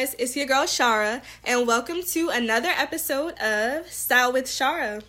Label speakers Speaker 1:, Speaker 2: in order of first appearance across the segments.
Speaker 1: guys? It's your girl Sharra, and welcome to another episode of Style with Sharra.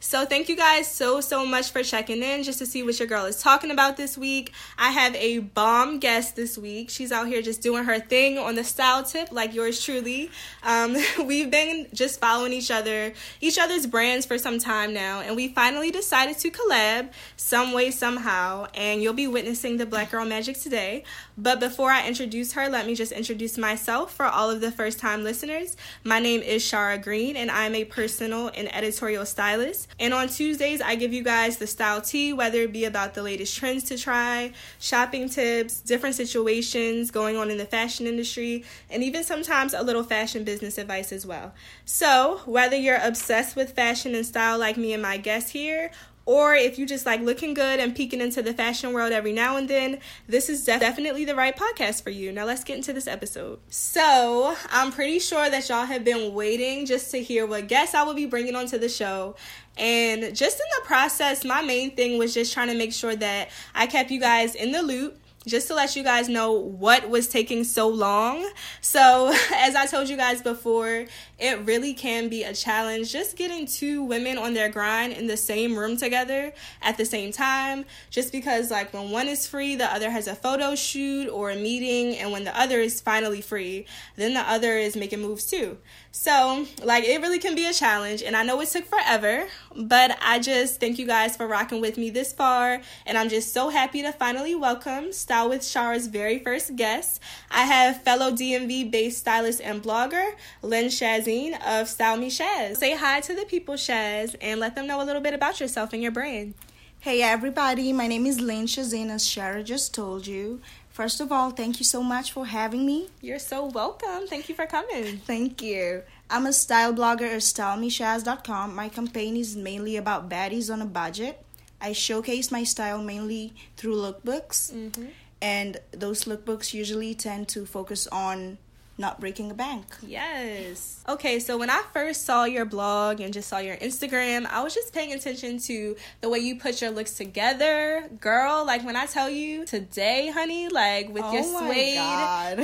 Speaker 1: So thank you guys so so much for checking in just to see what your girl is talking about this week. I have a bomb guest this week. She's out here just doing her thing on the style tip like yours truly. Um, we've been just following each other, each other's brands for some time now, and we finally decided to collab some way somehow. And you'll be witnessing the Black Girl Magic today. But before I introduce her, let me just introduce myself for all of the first time listeners. My name is Sharra Greene, and I'm a personal and editorial stylist. And on Tuesdays, I give you guys the style tea, whether it be about the latest trends to try, shopping tips, different situations going on in the fashion industry, and even sometimes a little fashion business advice as well. So, whether you're obsessed with fashion and style like me and my guest here, or if you just like looking good and peeking into the fashion world every now and then, this is def- definitely the right podcast for you. Now, let's get into this episode. So, I'm pretty sure that y'all have been waiting just to hear what guests I will be bringing onto the show. And just in the process, my main thing was just trying to make sure that I kept you guys in the loop just to let you guys know what was taking so long. So, as I told you guys before, it really can be a challenge just getting two women on their grind in the same room together at the same time. Just because, like, when one is free, the other has a photo shoot or a meeting, and when the other is finally free, then the other is making moves too. So, like, it really can be a challenge, and I know it took forever, but I just thank you guys for rocking with me this far, and I'm just so happy to finally welcome Style with Sharra's very first guest. I have fellow DMV based stylist and blogger, Lynn Shazeen of Style Me Shaz. Say hi to the people, Shaz, and let them know a little bit about yourself and your brand.
Speaker 2: Hey everybody, my name is Lynn Shazeen, as Sharra just told you. First of all, thank you so much for having me.
Speaker 1: You're so welcome. Thank you for coming.
Speaker 2: Thank you. I'm a style blogger at stylemeshaz.com. My campaign is mainly about baddies on a budget. I showcase my style mainly through lookbooks, mm-hmm. and those lookbooks usually tend to focus on not breaking a bank.
Speaker 1: Yes. Okay, so when I first saw your blog and just saw your Instagram, I was just paying attention to the way you put your looks together. Girl, like when I tell you today, honey, like with
Speaker 2: oh
Speaker 1: your suede,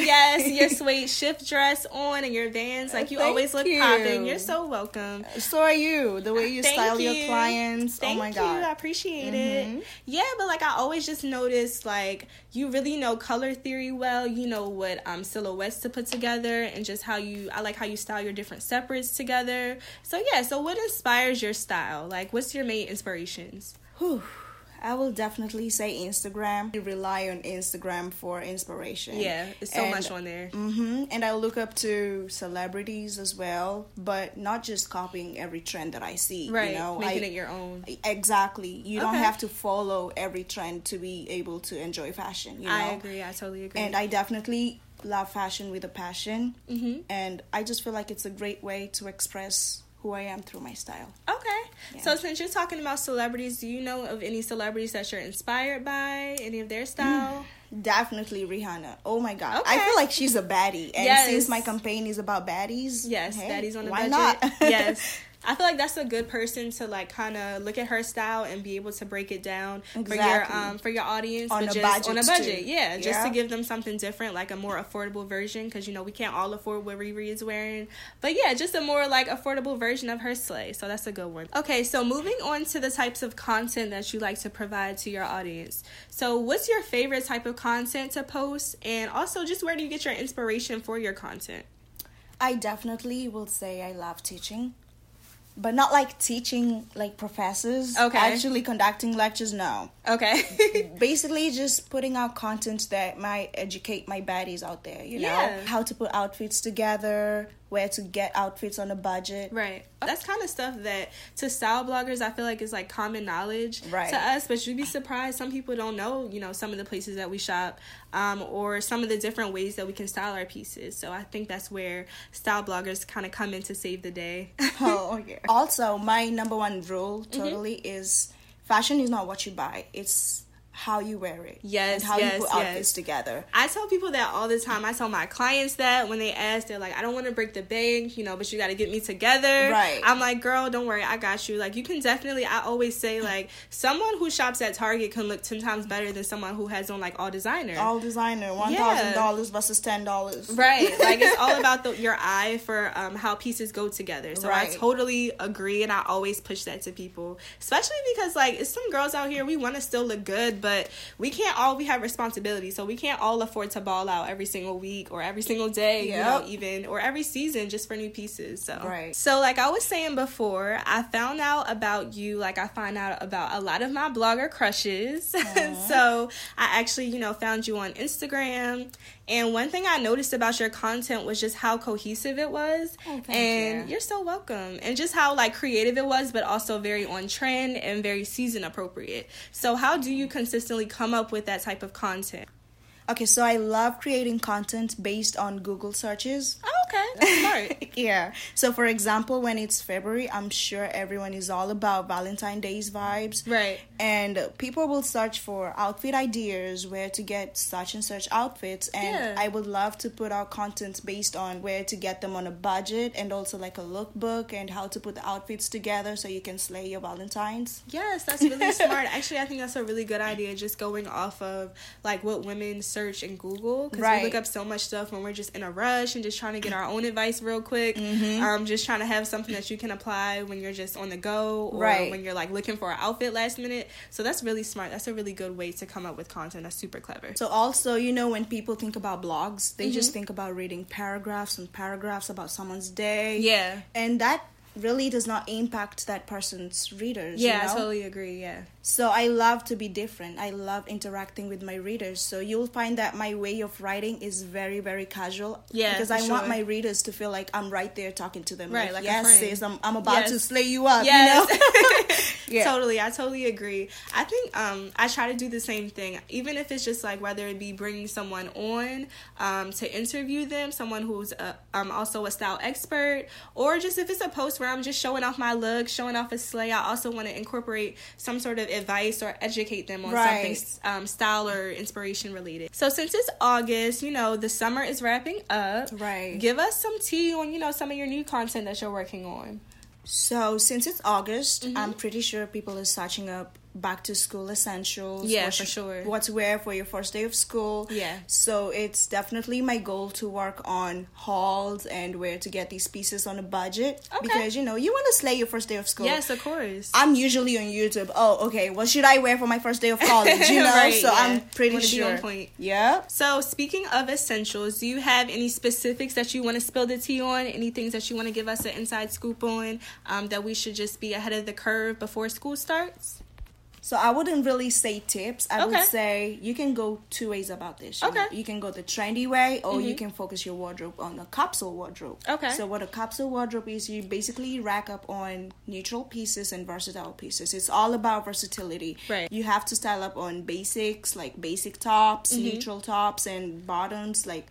Speaker 1: yes, your suede shift dress on and your vans, like you
Speaker 2: Thank
Speaker 1: always look
Speaker 2: you.
Speaker 1: popping. You're so welcome.
Speaker 2: So are you. The way you
Speaker 1: Thank
Speaker 2: style
Speaker 1: you.
Speaker 2: your clients.
Speaker 1: Thank
Speaker 2: oh my
Speaker 1: you.
Speaker 2: god.
Speaker 1: I appreciate
Speaker 2: Mhm.
Speaker 1: it. Yeah, but like I always just noticed like you really know color theory well. You know what um silhouettes to put together and just how you I like how you style your different separates together. So yeah, so what inspires your style? Like what's your main inspirations?
Speaker 2: Whew. I will definitely say Instagram. I rely on Instagram for inspiration.
Speaker 1: Yeah, it's so
Speaker 2: And-
Speaker 1: much on there.
Speaker 2: Mm-hmm, And I look up to celebrities as well, but not just copying every trend that I see.
Speaker 1: Right.
Speaker 2: You know,
Speaker 1: making
Speaker 2: I,
Speaker 1: it your own.
Speaker 2: Exactly. You don't have to follow every trend to be able to enjoy fashion. You know?
Speaker 1: I agree. I totally agree.
Speaker 2: And I definitely love fashion with a passion.
Speaker 1: Mhm.
Speaker 2: And I just feel like it's a great way to express who I am through my style.
Speaker 1: Okay.
Speaker 2: Yeah.
Speaker 1: So since you're talking about celebrities, do you know of any celebrities that you're inspired by? Any of their style?
Speaker 2: Definitely Rihanna. Oh my god.
Speaker 1: Okay.
Speaker 2: I feel like she's a baddie. And
Speaker 1: Yes.
Speaker 2: since my campaign is about baddies,
Speaker 1: Yes,
Speaker 2: hey,
Speaker 1: Daddy's on a
Speaker 2: why
Speaker 1: budget.
Speaker 2: not?
Speaker 1: yes. I feel like that's a good person to like kind of look at her style and be able to break it down for your um for your audience,
Speaker 2: On a
Speaker 1: just
Speaker 2: budget
Speaker 1: on a budget, yeah, just to give them something different, like a more affordable version, because you know we can't all afford what Riri is wearing, but yeah, just a more like affordable version of her sleigh. So that's a good one. Okay, so moving on to the types of content that you like to provide to your audience. So what's your favorite type of content to post, and also just where do you get your inspiration for your content?
Speaker 2: I definitely will say I love teaching. But not like teaching like professors.
Speaker 1: Okay.
Speaker 2: Actually conducting lectures, no.
Speaker 1: Okay.
Speaker 2: Basically just putting out content that might educate my baddies out there, you know?
Speaker 1: Yeah.
Speaker 2: How to put outfits together, where to get outfits on a budget.
Speaker 1: Right. That's kind of stuff that to style bloggers I feel like is like common knowledge
Speaker 2: Right.
Speaker 1: to us, but you'd be surprised some people don't know, you know, some of the places that we shop um, or some of the different ways that we can style our pieces. So I think that's where style bloggers kind of come in to save the day.
Speaker 2: oh, yeah. Also, my number one rule
Speaker 1: Mm-hmm.
Speaker 2: totally is fashion is not what you buy. It's how you wear it.
Speaker 1: Yes,
Speaker 2: and how
Speaker 1: yes,
Speaker 2: you put
Speaker 1: yes.
Speaker 2: outfits together.
Speaker 1: I tell people that all the time. I tell my clients that when they ask, they're like, I don't want to break the bank, you know, but you got to get me together.
Speaker 2: Right.
Speaker 1: I'm like, girl, don't worry. I got you. Like, you can definitely, I always say, like, someone who shops at Target can look 10 times better than someone who has on, like, all designer.
Speaker 2: All designer, thousand dollars versus ten dollars.
Speaker 1: Right. Like it's all about the, your eye for um, how pieces go together. So I totally agree and I always push that to people. Especially because like it's some girls out here we want to still look good, but we can't all we have responsibility. So we can't all afford to ball out every single week or every single day, you know, even or every season just for new pieces. So
Speaker 2: Right.
Speaker 1: So like I was saying before, I found out about you like I find out about a lot of my blogger crushes. so I actually, you know, found you on Instagram and one thing I noticed about your content was just how cohesive it was.
Speaker 2: Oh,
Speaker 1: and
Speaker 2: you.
Speaker 1: you're so welcome. And just how like creative it was, but also very on trend and very season appropriate. So how do you consistently come up with that type of content?
Speaker 2: Okay, so I love creating content based on Google searches.
Speaker 1: Oh, okay. That's smart.
Speaker 2: yeah. So, for example, when it's February, I'm sure everyone is all about Valentine's Day's vibes.
Speaker 1: right.
Speaker 2: And people will search for outfit ideas, where to get such and such outfits. And
Speaker 1: Yeah.
Speaker 2: I would love to put out content based on where to get them on a budget and also like a lookbook and how to put the outfits together so you can slay your Valentine's.
Speaker 1: Yes, that's really smart. Actually, I think that's a really good idea. Just going off of like what women search in Google because we look up so much stuff when we're just in a rush and just trying to get our own advice real quick.
Speaker 2: Mm-hmm.
Speaker 1: Um, just trying to have something that you can apply when you're just on the go or
Speaker 2: Right.
Speaker 1: when you're like looking for an outfit last minute. So that's really smart. That's a really good way to come up with content. That's super clever.
Speaker 2: So also, you know, when people think about blogs, they
Speaker 1: Mm-hmm.
Speaker 2: just think about reading paragraphs and paragraphs about someone's day.
Speaker 1: Yeah.
Speaker 2: And that really does not impact that person's readers.
Speaker 1: Yeah,
Speaker 2: you know?
Speaker 1: I totally agree. Yeah.
Speaker 2: So I love to be different. I love interacting with my readers. So you'll find that my way of writing is very, very casual.
Speaker 1: Yeah,
Speaker 2: Because I want my readers to feel like I'm right there talking to them.
Speaker 1: Right, like a
Speaker 2: yes,
Speaker 1: friend.
Speaker 2: sis, I'm, I'm about
Speaker 1: Yes.
Speaker 2: to slay you up.
Speaker 1: Yes.
Speaker 2: You know? Yeah.
Speaker 1: Totally. I totally agree. I think um I try to do the same thing. Even if it's just like whether it be bringing someone on um to interview them, someone who's a, um also a style expert, or just if it's a post where I'm just showing off my look, showing off a slay, I also want to incorporate some sort of advice or educate them on
Speaker 2: Right.
Speaker 1: something um style or inspiration related. So since it's August, you know, the summer is wrapping up.
Speaker 2: Right.
Speaker 1: Give us some tea on, you know, some of your new content that you're working on.
Speaker 2: So since it's August,
Speaker 1: Mm-hmm.
Speaker 2: I'm pretty sure people are searching up back to school essentials.
Speaker 1: Yeah,
Speaker 2: what
Speaker 1: for sure.
Speaker 2: What to wear for your first day of school.
Speaker 1: Yeah.
Speaker 2: So it's definitely my goal to work on hauls and where to get these pieces on a budget.
Speaker 1: Okay.
Speaker 2: Because you know you want to slay your first day of school.
Speaker 1: Yes, of course.
Speaker 2: I'm usually on YouTube. Oh, okay. What should I wear for my first day of college? You know,
Speaker 1: Right,
Speaker 2: so
Speaker 1: yeah.
Speaker 2: I'm pretty
Speaker 1: Wanna be on
Speaker 2: sure.
Speaker 1: point.
Speaker 2: Yeah.
Speaker 1: So, speaking of essentials, do you have any specifics that you want to spill the tea on? Any things that you want to give us an inside scoop on um, that we should just be ahead of the curve before school starts?
Speaker 2: So I wouldn't really say tips. I
Speaker 1: Okay.
Speaker 2: would say you can go two ways about this. You
Speaker 1: Okay.
Speaker 2: know. You can go the trendy way or you
Speaker 1: Mhm.
Speaker 2: can focus your wardrobe on a capsule wardrobe.
Speaker 1: Okay.
Speaker 2: So what a capsule wardrobe is, you basically rack up on neutral pieces and versatile pieces. It's all about versatility.
Speaker 1: Right.
Speaker 2: You have to style up on basics like basic tops,
Speaker 1: Mhm.
Speaker 2: neutral tops and bottoms like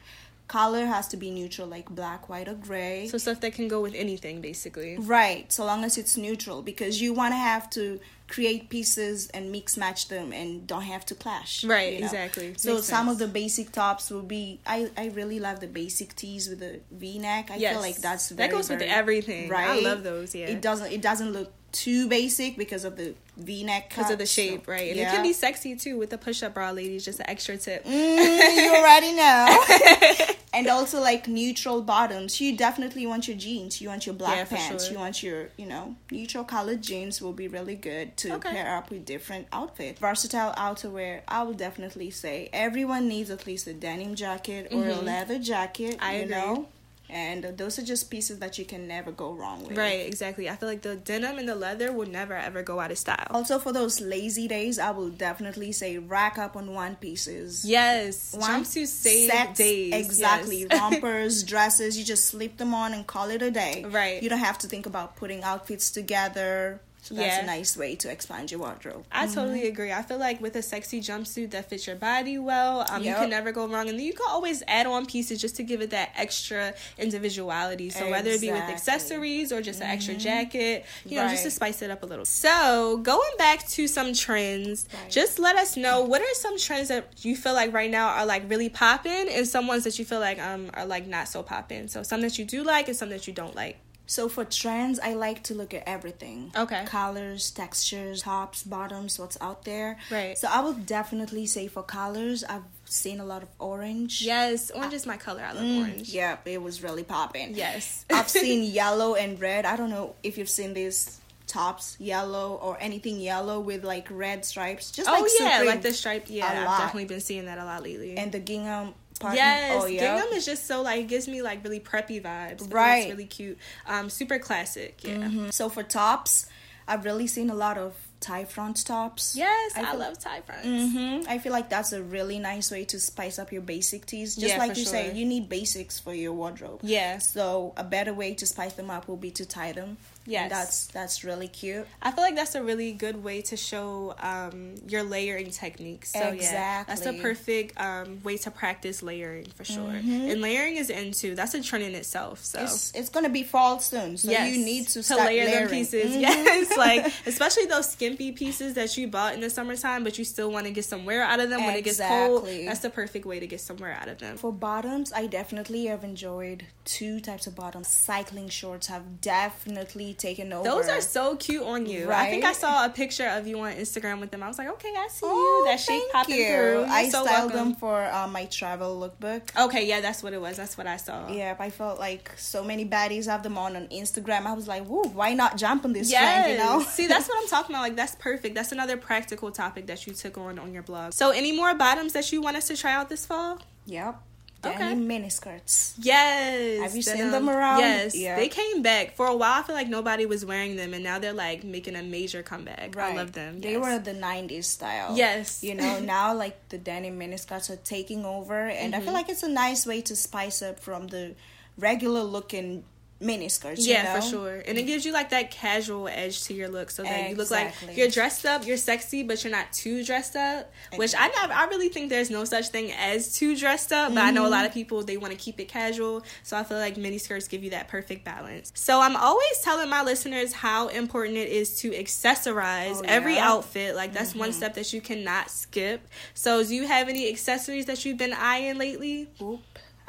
Speaker 2: color has to be neutral like black, white or gray.
Speaker 1: So, stuff that can go with anything, basically.
Speaker 2: Right, so long as it's neutral, because you want to have to create pieces and mix match them and don't have to clash.
Speaker 1: Right,
Speaker 2: you know?
Speaker 1: exactly.
Speaker 2: So
Speaker 1: Makes
Speaker 2: some of the basic tops will be. I I really love the basic tees with the V neck. I
Speaker 1: Yes.
Speaker 2: feel like that's very,
Speaker 1: that goes with everything.
Speaker 2: Right, I
Speaker 1: love those. Yeah.
Speaker 2: It doesn't. It doesn't look too basic because of the V neck.
Speaker 1: because of the shape, right? And it can be sexy too with the push up bra, ladies. Just an extra tip.
Speaker 2: Mm, you already know. and also like neutral bottoms. You definitely want your jeans. You want your black
Speaker 1: Yeah,
Speaker 2: pants.
Speaker 1: sure.
Speaker 2: You want your, you know, neutral colored jeans will be really good to
Speaker 1: Okay.
Speaker 2: pair up with different outfits. Versatile outerwear, I would definitely say everyone needs at least a denim jacket or a
Speaker 1: Mhm.
Speaker 2: leather jacket.
Speaker 1: I
Speaker 2: you
Speaker 1: agree.
Speaker 2: know? And those are just pieces that you can never go wrong with.
Speaker 1: Right, exactly. I feel like the denim and the leather will never ever go out of style.
Speaker 2: Also, for those lazy days, I will definitely say rack up on one pieces.
Speaker 1: Yes,
Speaker 2: One
Speaker 1: jumpsuit save
Speaker 2: sets,
Speaker 1: days.
Speaker 2: Exactly.
Speaker 1: yes.
Speaker 2: Rompers, dresses, you just slip them on and call it a day.
Speaker 1: Right.
Speaker 2: You don't have to think about putting outfits together. So that's
Speaker 1: Yeah.
Speaker 2: a nice way to expand your wardrobe.
Speaker 1: I totally agree. I feel like with a sexy jumpsuit that fits your body well, um, you can never go wrong. And then you can always add on pieces just to give it that extra individuality. So whether it be with accessories or just an extra jacket, you know, just to spice it up a little. So going back to some trends,
Speaker 2: Right.
Speaker 1: just let us know what are some trends that you feel like right now are like really popping, and some ones that you feel like um are like not so popping. So some that you do like and some that you don't like.
Speaker 2: So for trends, I like to look at everything.
Speaker 1: Okay.
Speaker 2: Colors, textures, tops, bottoms, what's out there.
Speaker 1: Right.
Speaker 2: So I would definitely say for colors, I've seen a lot of orange.
Speaker 1: Yes, orange is my color. I love
Speaker 2: Mm,
Speaker 1: orange.
Speaker 2: Yep, it was really popping.
Speaker 1: Yes.
Speaker 2: I've seen yellow and red. I don't know if you've seen these tops, yellow or anything yellow with like red stripes. Just
Speaker 1: Oh
Speaker 2: like
Speaker 1: yeah, like the striped. Yeah, I've definitely been seeing that a lot lately.
Speaker 2: and the gingham
Speaker 1: yes,
Speaker 2: oh, yeah.
Speaker 1: gingham is just so like it gives me like really preppy vibes.
Speaker 2: Right.
Speaker 1: it's really cute. Um, super classic. Yeah.
Speaker 2: Mhm. So for tops, I've really seen a lot of tie front tops.
Speaker 1: Yes, I,
Speaker 2: I
Speaker 1: love tie fronts.
Speaker 2: hmm I feel like that's a really nice way to spice up your basic tees. Just
Speaker 1: Yeah,
Speaker 2: like you say, you need basics for your wardrobe.
Speaker 1: Yeah.
Speaker 2: So a better way to spice them up will be to tie them.
Speaker 1: Yes.
Speaker 2: And that's that's really cute.
Speaker 1: I feel like that's a really good way to show um, your layering techniques. So yeah, that's a perfect um, way to practice layering for sure. And layering is into that's a trend in itself. So.
Speaker 2: Mm-hmm. It's it's gonna be fall soon, so
Speaker 1: Yes,
Speaker 2: you need to start
Speaker 1: layer
Speaker 2: layering.
Speaker 1: them pieces.
Speaker 2: Mhm.
Speaker 1: Yes, like especially those skimpy pieces that you bought in the summertime, but you still want to get some wear out of them when it gets cold. That's the perfect way to get some wear out of them.
Speaker 2: For bottoms, I definitely have enjoyed two types of bottoms. Cycling shorts have definitely taken over.
Speaker 1: Those are so cute on you. I think I saw a picture of you on Instagram with them. I was like, okay, I see
Speaker 2: Oh,
Speaker 1: you. That shape
Speaker 2: thank
Speaker 1: popping
Speaker 2: you.
Speaker 1: through. You're
Speaker 2: I
Speaker 1: so
Speaker 2: styled
Speaker 1: welcome.
Speaker 2: them for uh, my travel lookbook.
Speaker 1: Okay, yeah, that's what it was. That's what I saw.
Speaker 2: Yep, I felt like so many baddies have them on on Instagram. I was like, woo, why not jump on this
Speaker 1: Yes.
Speaker 2: trend, you know?
Speaker 1: See, that's what I'm talking about. Like, that's perfect. That's another practical topic that you took on on your blog. So, any more bottoms that you want us to try out this fall?
Speaker 2: Yep.
Speaker 1: Okay.
Speaker 2: Denim miniskirts.
Speaker 1: Yes.
Speaker 2: Have you seen them around?
Speaker 1: Yes.
Speaker 2: Yeah.
Speaker 1: They came back. For a while, I feel like nobody was wearing them, and now they're like making a major comeback. I love them.
Speaker 2: They
Speaker 1: yes.
Speaker 2: were the 90s style.
Speaker 1: Yes.
Speaker 2: You know, now like the denim miniskirts are taking over, and
Speaker 1: Mm-hmm.
Speaker 2: I feel like it's a nice way to spice up from the regular looking miniskirts. you
Speaker 1: Yeah, for sure. And it gives you like that casual edge to your look so that you look like you're dressed up, you're sexy, but you're not too dressed up. Which I never I really think there's no such thing as too dressed up, but I know a
Speaker 2: Mm-hmm.
Speaker 1: lot of people they want to keep it casual. So I feel like mini skirts give you that perfect balance. So I'm always telling my listeners how important it is to accessorize
Speaker 2: Oh,
Speaker 1: every outfit. Like that's one step that you cannot skip. So do you have any accessories that you've been eyeing lately?
Speaker 2: Oop.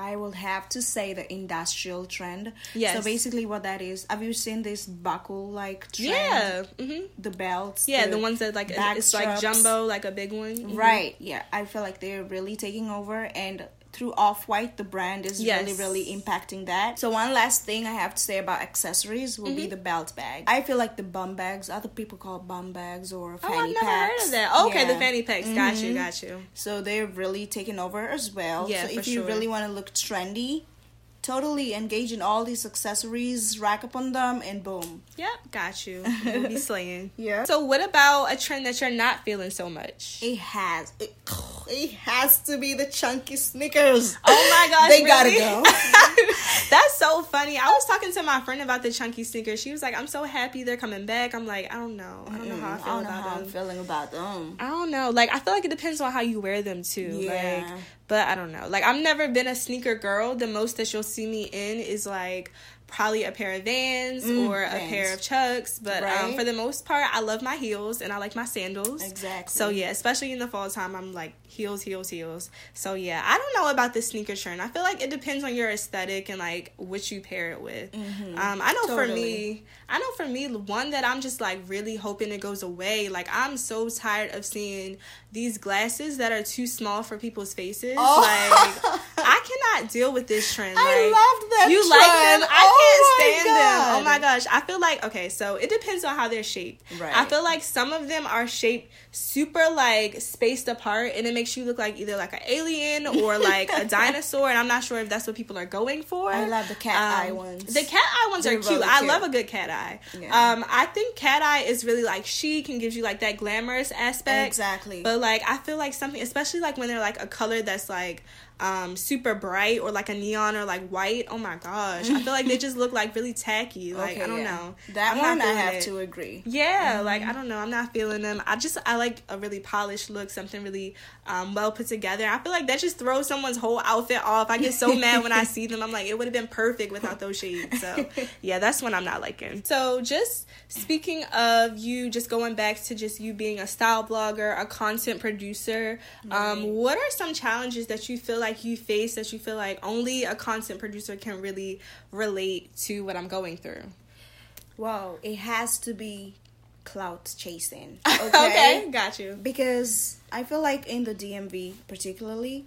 Speaker 2: I will have to say the industrial trend.
Speaker 1: Yes.
Speaker 2: So basically, what that is, have you seen this buckle like trend?
Speaker 1: Yeah. hmm
Speaker 2: The belts.
Speaker 1: Yeah, the, ones that like it's like jumbo, like a big one. Mhm.
Speaker 2: Right. Yeah, I feel like they're really taking over, and through Off White, the brand is
Speaker 1: Yes.
Speaker 2: really, really impacting that. So one last thing I have to say about accessories will
Speaker 1: Mm-hmm.
Speaker 2: be the belt bag. I feel like the bum bags, other people call bum bags or fanny packs.
Speaker 1: Oh, I've never
Speaker 2: packs.
Speaker 1: heard of that. Oh, okay, the fanny packs. Got you,
Speaker 2: Mhm.
Speaker 1: got you.
Speaker 2: So they're really taking over as well.
Speaker 1: Yeah,
Speaker 2: so if you
Speaker 1: sure.
Speaker 2: really want to look trendy, totally engage in all these accessories, rack up on them, and boom.
Speaker 1: Yep, got you. Be slaying.
Speaker 2: Yeah.
Speaker 1: So, what about a trend that you're not feeling so much?
Speaker 2: It has it, it has to be the chunky sneakers.
Speaker 1: Oh my gosh,
Speaker 2: They gotta go.
Speaker 1: That's so funny. I was talking to my friend about the chunky sneakers. She was like, "I'm so happy they're coming back." I'm like, "I don't know. I don't know how I feel
Speaker 2: I don't know
Speaker 1: about
Speaker 2: how I'm feeling about them.
Speaker 1: I don't know. Like, I feel like it depends on how you wear them too.
Speaker 2: Yeah.
Speaker 1: Like, but I don't know. Like, I've never been a sneaker girl. The most that you'll see me in is like probably a pair of Vans
Speaker 2: Mm,
Speaker 1: or a
Speaker 2: Vans.
Speaker 1: pair of Chucks. But um, for the most part, I love my heels and I like my sandals.
Speaker 2: Exactly.
Speaker 1: So yeah, especially in the fall time, I'm like heels, heels, heels. So yeah, I don't know about the sneaker trend. I feel like it depends on your aesthetic and like what you pair it with. Um, I know for me, I know for me, one that I'm just like really hoping it goes away. Like I'm so tired of seeing these glasses that are too small for people's faces.
Speaker 2: Oh.
Speaker 1: Like I cannot deal with this trend.
Speaker 2: I
Speaker 1: like,
Speaker 2: loved that
Speaker 1: You like
Speaker 2: trend.
Speaker 1: them? I
Speaker 2: Oh
Speaker 1: can't stand them. Oh my gosh. I feel like okay, so it depends on how they're shaped.
Speaker 2: Right.
Speaker 1: I feel like some of them are shaped super like spaced apart and it makes you look like either like an alien or like a dinosaur and I'm not sure if that's what people are going for.
Speaker 2: I love the cat
Speaker 1: Um,
Speaker 2: eye ones.
Speaker 1: The cat eye ones
Speaker 2: They're
Speaker 1: are cute.
Speaker 2: really
Speaker 1: I love a good cat eye.
Speaker 2: Yeah.
Speaker 1: Um I think cat eye is really like chic and gives you like that glamorous aspect.
Speaker 2: Exactly.
Speaker 1: But like I feel like something especially like when they're like a color that's like um, super bright or like a neon or like white, oh my gosh, I feel like they just look like really tacky. Like
Speaker 2: Okay,
Speaker 1: I don't
Speaker 2: yeah.
Speaker 1: know.
Speaker 2: That
Speaker 1: I'm
Speaker 2: one
Speaker 1: not
Speaker 2: I have
Speaker 1: it.
Speaker 2: to agree.
Speaker 1: Yeah, like I don't know, I'm not feeling them. I just I like a really polished look, something really um, well put together. I feel like that just throws someone's whole outfit off. I get so mad when I see them. I'm like, it would have been perfect without those shades. So yeah, that's one I'm not liking. So just speaking of you, just going back to just you being a style blogger, a content producer. Um, what are some challenges that you feel like you face that you feel like only a content producer can really relate to what I'm going through?
Speaker 2: Wow, it has to be clout chasing.
Speaker 1: okay, got you.
Speaker 2: Because I feel like in the DMV particularly,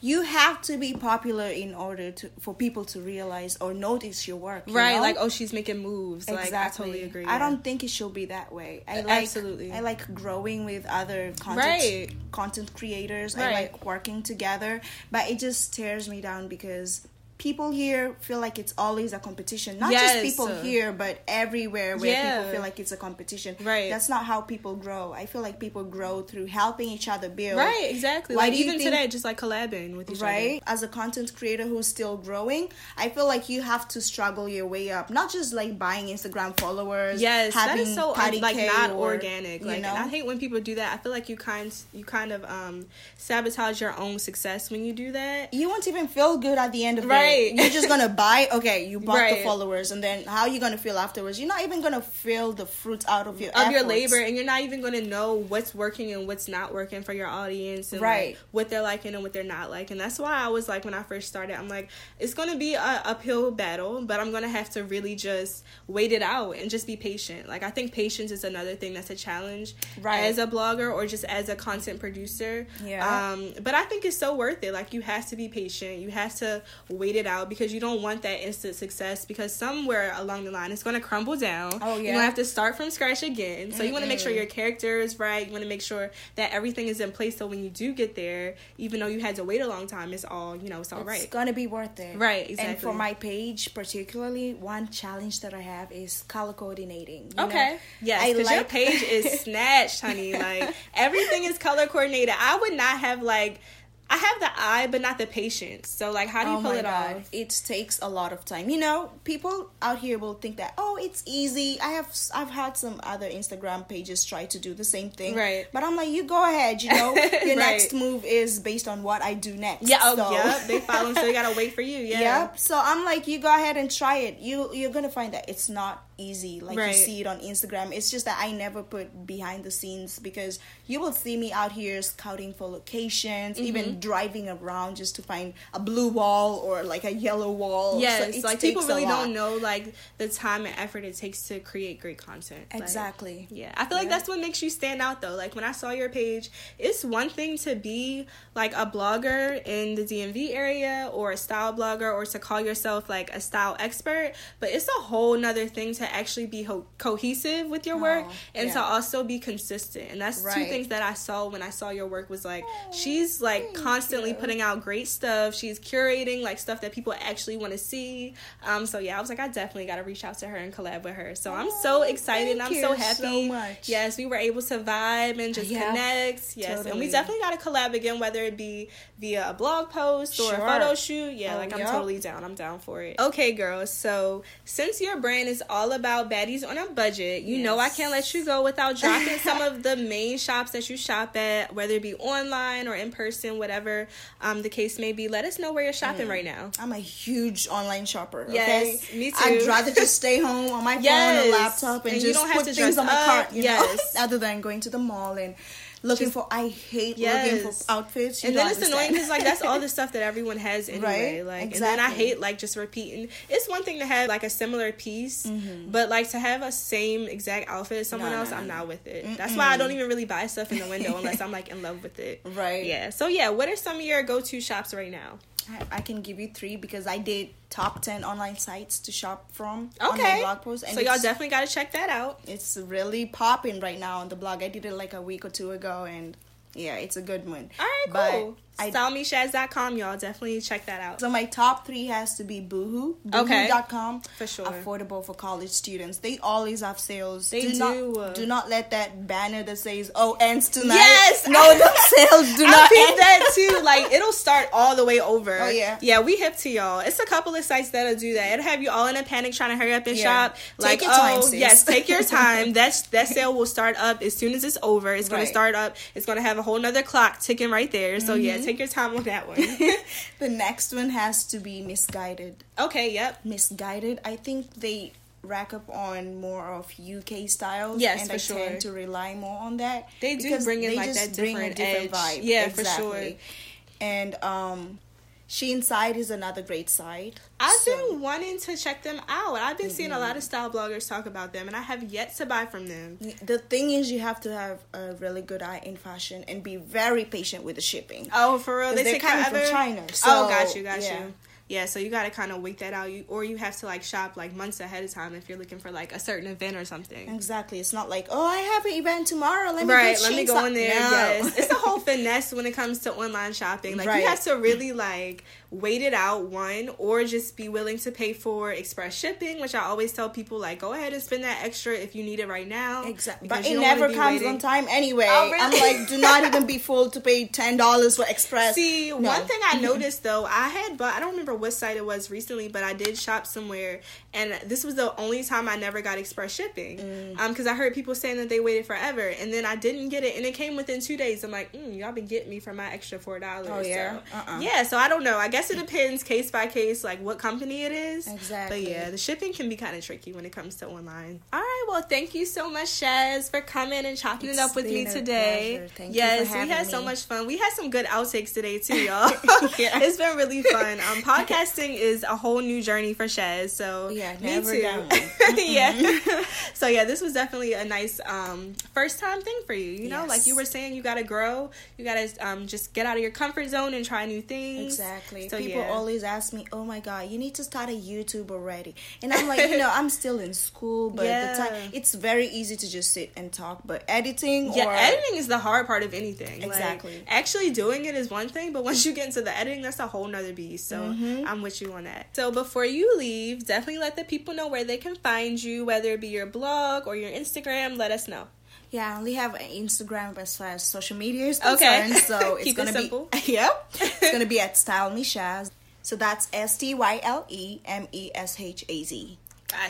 Speaker 2: you have to be popular in order to for people to realize or notice your work. you
Speaker 1: Right,
Speaker 2: know?
Speaker 1: like oh, she's making moves. Like I totally agree.
Speaker 2: I don't think it should be that way. I like
Speaker 1: Absolutely.
Speaker 2: I like growing with other content
Speaker 1: Right.
Speaker 2: content creators. I
Speaker 1: Right.
Speaker 2: like working together, but it just tears me down because people here feel like it's always a competition. Not
Speaker 1: Yes.
Speaker 2: just people here, but everywhere where
Speaker 1: Yeah.
Speaker 2: people feel like it's a competition.
Speaker 1: Right.
Speaker 2: That's not how people grow. I feel like people grow through helping each other build.
Speaker 1: Right, exactly.
Speaker 2: Why
Speaker 1: like even
Speaker 2: think-
Speaker 1: today, just like collabing with each
Speaker 2: right as a content creator who's still growing i feel like you have to struggle your way up not just like buying instagram followers
Speaker 1: Yes, that is so un- like not
Speaker 2: or,
Speaker 1: organic.
Speaker 2: you
Speaker 1: Like,
Speaker 2: know
Speaker 1: and I hate when people do that. I feel like you kind you kind of um sabotage your own success when you do that.
Speaker 2: you won't even feel good at the end of
Speaker 1: Right.
Speaker 2: It. You're just gonna buy. Okay, you bought
Speaker 1: Right.
Speaker 2: the followers, and then how are you gonna feel afterwards? You're not even gonna feel the fruits out of your
Speaker 1: Of your labor, and you're not even to know what's working and what's not working for your audience, and
Speaker 2: Right.
Speaker 1: like, what they're liking and what they're not liking. That's why I was like, when I first started, I'm like, it's to be a uphill battle, but I'm to have to really just wait it out and just be patient. Like, I think patience is another thing that's a challenge
Speaker 2: Right.
Speaker 1: as a blogger or just as a content producer.
Speaker 2: Yeah.
Speaker 1: Um, but I think it's so worth it. Like, you have to be patient. You have to wait it out because you don't want that instant success because somewhere along the line it's going to crumble down.
Speaker 2: Oh,
Speaker 1: You're
Speaker 2: yeah.
Speaker 1: going to have to start from scratch again. So you want to make sure your character is right. You want to make sure that everything is in place so when you do get there, even though you had to wait a long time, it's all, you know, it's all
Speaker 2: It's
Speaker 1: right.
Speaker 2: gonna be worth it.
Speaker 1: Right, Exactly.
Speaker 2: And for my page, particularly, one challenge that I have is color coordinating.
Speaker 1: Okay.
Speaker 2: know?
Speaker 1: Yes, because your
Speaker 2: like-
Speaker 1: page is snatched, honey. Like everything is color coordinated. I would not have like I have the eye, but not the patience. So like, how do you
Speaker 2: oh
Speaker 1: pull it
Speaker 2: God.
Speaker 1: off?
Speaker 2: It takes a lot of time. You know, people out here will think that oh, it's easy. I have I've had some other Instagram pages try to do the same thing,
Speaker 1: Right.
Speaker 2: But I'm like, you go ahead. You know, your
Speaker 1: Right.
Speaker 2: next move is based on what I do next.
Speaker 1: Yeah. Oh,
Speaker 2: So-
Speaker 1: yeah. They follow, so you gotta wait for you. Yeah.
Speaker 2: Yep. So I'm like, you go ahead and try it. You you're gonna find that it's not easy like
Speaker 1: Right.
Speaker 2: you see it on Instagram. It's just that I never put behind the scenes because you will see me out here scouting for locations,
Speaker 1: Mm-hmm.
Speaker 2: even driving around just to find a blue wall or like a yellow wall.
Speaker 1: Yes,
Speaker 2: it
Speaker 1: like people really don't know like the time and effort it takes to create great content. Like,
Speaker 2: Exactly.
Speaker 1: Yeah, I feel like that's what makes you stand out though. Like when I saw your page, it's one thing to be like a blogger in the DMV area or a style blogger or to call yourself like a style expert, but it's a whole nother thing to actually be ho- cohesive with your work
Speaker 2: Oh,
Speaker 1: and to also be consistent. And that's two things that I saw when I saw your work was like she's like constantly
Speaker 2: you.
Speaker 1: putting out great stuff. She's curating like stuff that people actually want to see. Um so yeah, I was like I definitely got to reach out to her and collab with her. So I'm so
Speaker 2: Oh,
Speaker 1: excited and I'm so happy.
Speaker 2: so much.
Speaker 1: Yes, we were able to vibe and just
Speaker 2: Yeah,
Speaker 1: connect. Yes, and we definitely got to collab again, whether it be via a blog post or
Speaker 2: Sure.
Speaker 1: a photo shoot. Yeah,
Speaker 2: Oh,
Speaker 1: like I'm
Speaker 2: yup.
Speaker 1: totally down. I'm down for it. Okay, girls. So since your brand is all about baddies on a budget, you know I can't let you go without dropping some of the main shops that you shop at, whether it be online or in person, whatever um, the case may be. Let us know where you're shopping
Speaker 2: Mm.
Speaker 1: right now.
Speaker 2: I'm a huge online shopper.
Speaker 1: Yes,
Speaker 2: okay?
Speaker 1: me too.
Speaker 2: I'd rather just stay home on my phone or laptop and,
Speaker 1: And you
Speaker 2: just
Speaker 1: don't have
Speaker 2: put
Speaker 1: to
Speaker 2: things on my cart. You
Speaker 1: Yes.
Speaker 2: know, other than going to the mall and looking
Speaker 1: Just-
Speaker 2: for. I hate
Speaker 1: Yes.
Speaker 2: looking for outfits. You
Speaker 1: and then it's annoying because like that's all the stuff that everyone has anyway.
Speaker 2: Right?
Speaker 1: Like, and then I hate like just repeating. It's one thing to have like a similar piece, but like to have a same exact outfit as someone
Speaker 2: Mm-hmm. No,
Speaker 1: else,
Speaker 2: no,
Speaker 1: I'm
Speaker 2: no.
Speaker 1: not with it. That's why I don't even really buy stuff in the window unless I'm like in love with it.
Speaker 2: Right.
Speaker 1: Yeah. So yeah, what are some of your go-to shops right now?
Speaker 2: I, I can give you three because I did top ten online sites to shop from on my
Speaker 1: Okay.
Speaker 2: blog post, and
Speaker 1: so y'all definitely got to check that out.
Speaker 2: it's really popping right now on the blog. I did it like a week or two ago, and yeah, it's a good one.
Speaker 1: All right,
Speaker 2: But
Speaker 1: cool.
Speaker 2: I-
Speaker 1: StyleMeShaz.com, y'all. Definitely check that out.
Speaker 2: So my top three has to be Boohoo.
Speaker 1: Okay.
Speaker 2: Boohoo.com.
Speaker 1: For sure.
Speaker 2: Affordable for college students. They always have sales.
Speaker 1: They
Speaker 2: do.
Speaker 1: do.
Speaker 2: Not, do not let that banner that says, oh, ends tonight.
Speaker 1: Yes!
Speaker 2: No, the sales do
Speaker 1: I
Speaker 2: not end.
Speaker 1: that too. Like it'll start all the way over.
Speaker 2: Oh, yeah.
Speaker 1: yeah. We hip to y'all. It's a couple of sites that'll do that. It'll have you all in a panic trying to hurry up and
Speaker 2: Yeah.
Speaker 1: shop.
Speaker 2: Take
Speaker 1: Like
Speaker 2: your
Speaker 1: oh
Speaker 2: time,
Speaker 1: yes, take your time. That's that sale will start up as soon as it's over. It's gonna start up. It's gonna have a whole nother clock ticking right there. So
Speaker 2: Mm-hmm.
Speaker 1: yeah, take your time on that one.
Speaker 2: the next one has to be Missguided.
Speaker 1: okay. Yep.
Speaker 2: Missguided. I think they rack up on more of UK styles.
Speaker 1: Yes,
Speaker 2: and
Speaker 1: for
Speaker 2: I
Speaker 1: sure.
Speaker 2: tend to rely more on that.
Speaker 1: They do bring in, like, that different
Speaker 2: different
Speaker 1: edge.
Speaker 2: vibe.
Speaker 1: Yeah, for sure.
Speaker 2: And um, Shein side is another great site.
Speaker 1: I've
Speaker 2: So- Mm-hmm.
Speaker 1: been wanting to check them out. I've been seeing a lot of style bloggers talk about them, and I have yet to buy from them.
Speaker 2: The thing is, you have to have a really good eye in fashion and be very patient with the shipping.
Speaker 1: Oh, for real? They
Speaker 2: they're
Speaker 1: take
Speaker 2: coming from
Speaker 1: forever?
Speaker 2: China,
Speaker 1: oh,
Speaker 2: so,
Speaker 1: got you, got
Speaker 2: yeah.
Speaker 1: you. Yeah, so you got to kind of wait that out, you, or you have to like shop like months ahead of time if you're looking for like a certain event or something.
Speaker 2: Exactly. It's not like, oh, I have an event tomorrow. Let me
Speaker 1: Right, let me go
Speaker 2: stock."
Speaker 1: in there.
Speaker 2: No.
Speaker 1: Yes, it's a whole finesse when it comes to online shopping. Like
Speaker 2: Right.
Speaker 1: you have to really like wait it out one, or just be willing to pay for express shipping, which I always tell people like go ahead and spend that extra if you need it right now.
Speaker 2: Exactly. But it never comes
Speaker 1: waiting.
Speaker 2: on time anyway.
Speaker 1: Oh, really?
Speaker 2: I'm like, do not even be fooled to pay ten dollars for express.
Speaker 1: See,
Speaker 2: No.
Speaker 1: one thing I noticed though, I had, but I don't remember what site it was recently, but I did shop somewhere, and this was the only time I never got express shipping.
Speaker 2: Mm.
Speaker 1: Um, because I heard people saying that they waited forever, and then I didn't get it, and it came within two days. I'm like, mm, y'all been getting me for my extra four dollars.
Speaker 2: Oh, yeah?
Speaker 1: so,
Speaker 2: Uh-uh.
Speaker 1: yeah. So I don't know. I guess it depends case by case, like what company it is.
Speaker 2: Exactly.
Speaker 1: But yeah, the shipping can be kind of tricky when it comes to online. All right. Well, thank you so much, Shaz, for coming and chopping it up with me today.
Speaker 2: pleasure. Thank you
Speaker 1: yes, we had so much fun. We had some good outtakes today too, y'all.
Speaker 2: Yeah.
Speaker 1: It's been really fun. Um, podcasting is a whole new journey for Shaz. So
Speaker 2: Yeah,
Speaker 1: me too. yeah. so yeah, this was definitely a nice um, first time thing for you. You know, like you were saying, you gotta grow. You gotta um, just get out of your comfort zone and try new things.
Speaker 2: Exactly.
Speaker 1: So,
Speaker 2: People
Speaker 1: yeah.
Speaker 2: always ask me, "Oh my god, you need to start a YouTube already." And I'm like, you know, I'm still in school, but
Speaker 1: Yeah.
Speaker 2: the time it's very easy to just sit and talk. But editing,
Speaker 1: Yeah,
Speaker 2: or
Speaker 1: editing is the hard part of anything. Like,
Speaker 2: Exactly.
Speaker 1: actually doing it is one thing, but once you get into the editing, that's a whole nother beast. So
Speaker 2: Mm-hmm. Mm-hmm.
Speaker 1: I'm with you on that. So before you leave, definitely let the people know where they can find you, whether it be your blog or your Instagram. Let us know.
Speaker 2: Yeah, I only have an Instagram as far as social media is
Speaker 1: Okay.
Speaker 2: concerned. So it's gonna
Speaker 1: simple.
Speaker 2: be yep. It's gonna be at Style Me So that's S T Y L E M E S H A Z.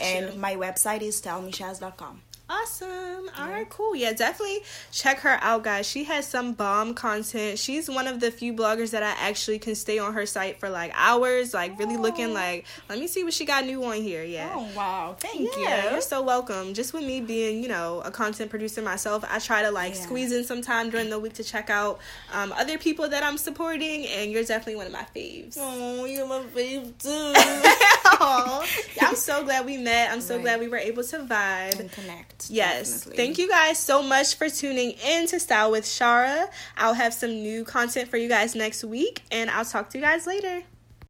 Speaker 2: And my website is stylemeshaz.com.
Speaker 1: Awesome. All right, cool. Yeah, definitely check her out, guys. She has some bomb content. She's one of the few bloggers that I actually can stay on her site for like hours, like really looking like, let me see what she got new on here. Yeah.
Speaker 2: Oh wow, thank
Speaker 1: Yeah,
Speaker 2: you.
Speaker 1: you're so welcome. Just with me being, you know, a content producer myself, I try to like
Speaker 2: Yeah.
Speaker 1: squeeze in some time during the week to check out um, other people that I'm supporting, and you're definitely one of my faves.
Speaker 2: Oh, you're my fave too.
Speaker 1: Yeah, I'm so glad we met. I'm so
Speaker 2: Right.
Speaker 1: glad we were able to vibe.
Speaker 2: and connect.
Speaker 1: Yes.
Speaker 2: definitely.
Speaker 1: Thank you guys so much for tuning in to Style with Sharra. I'll have some new content for you guys next week, and I'll talk to you guys later.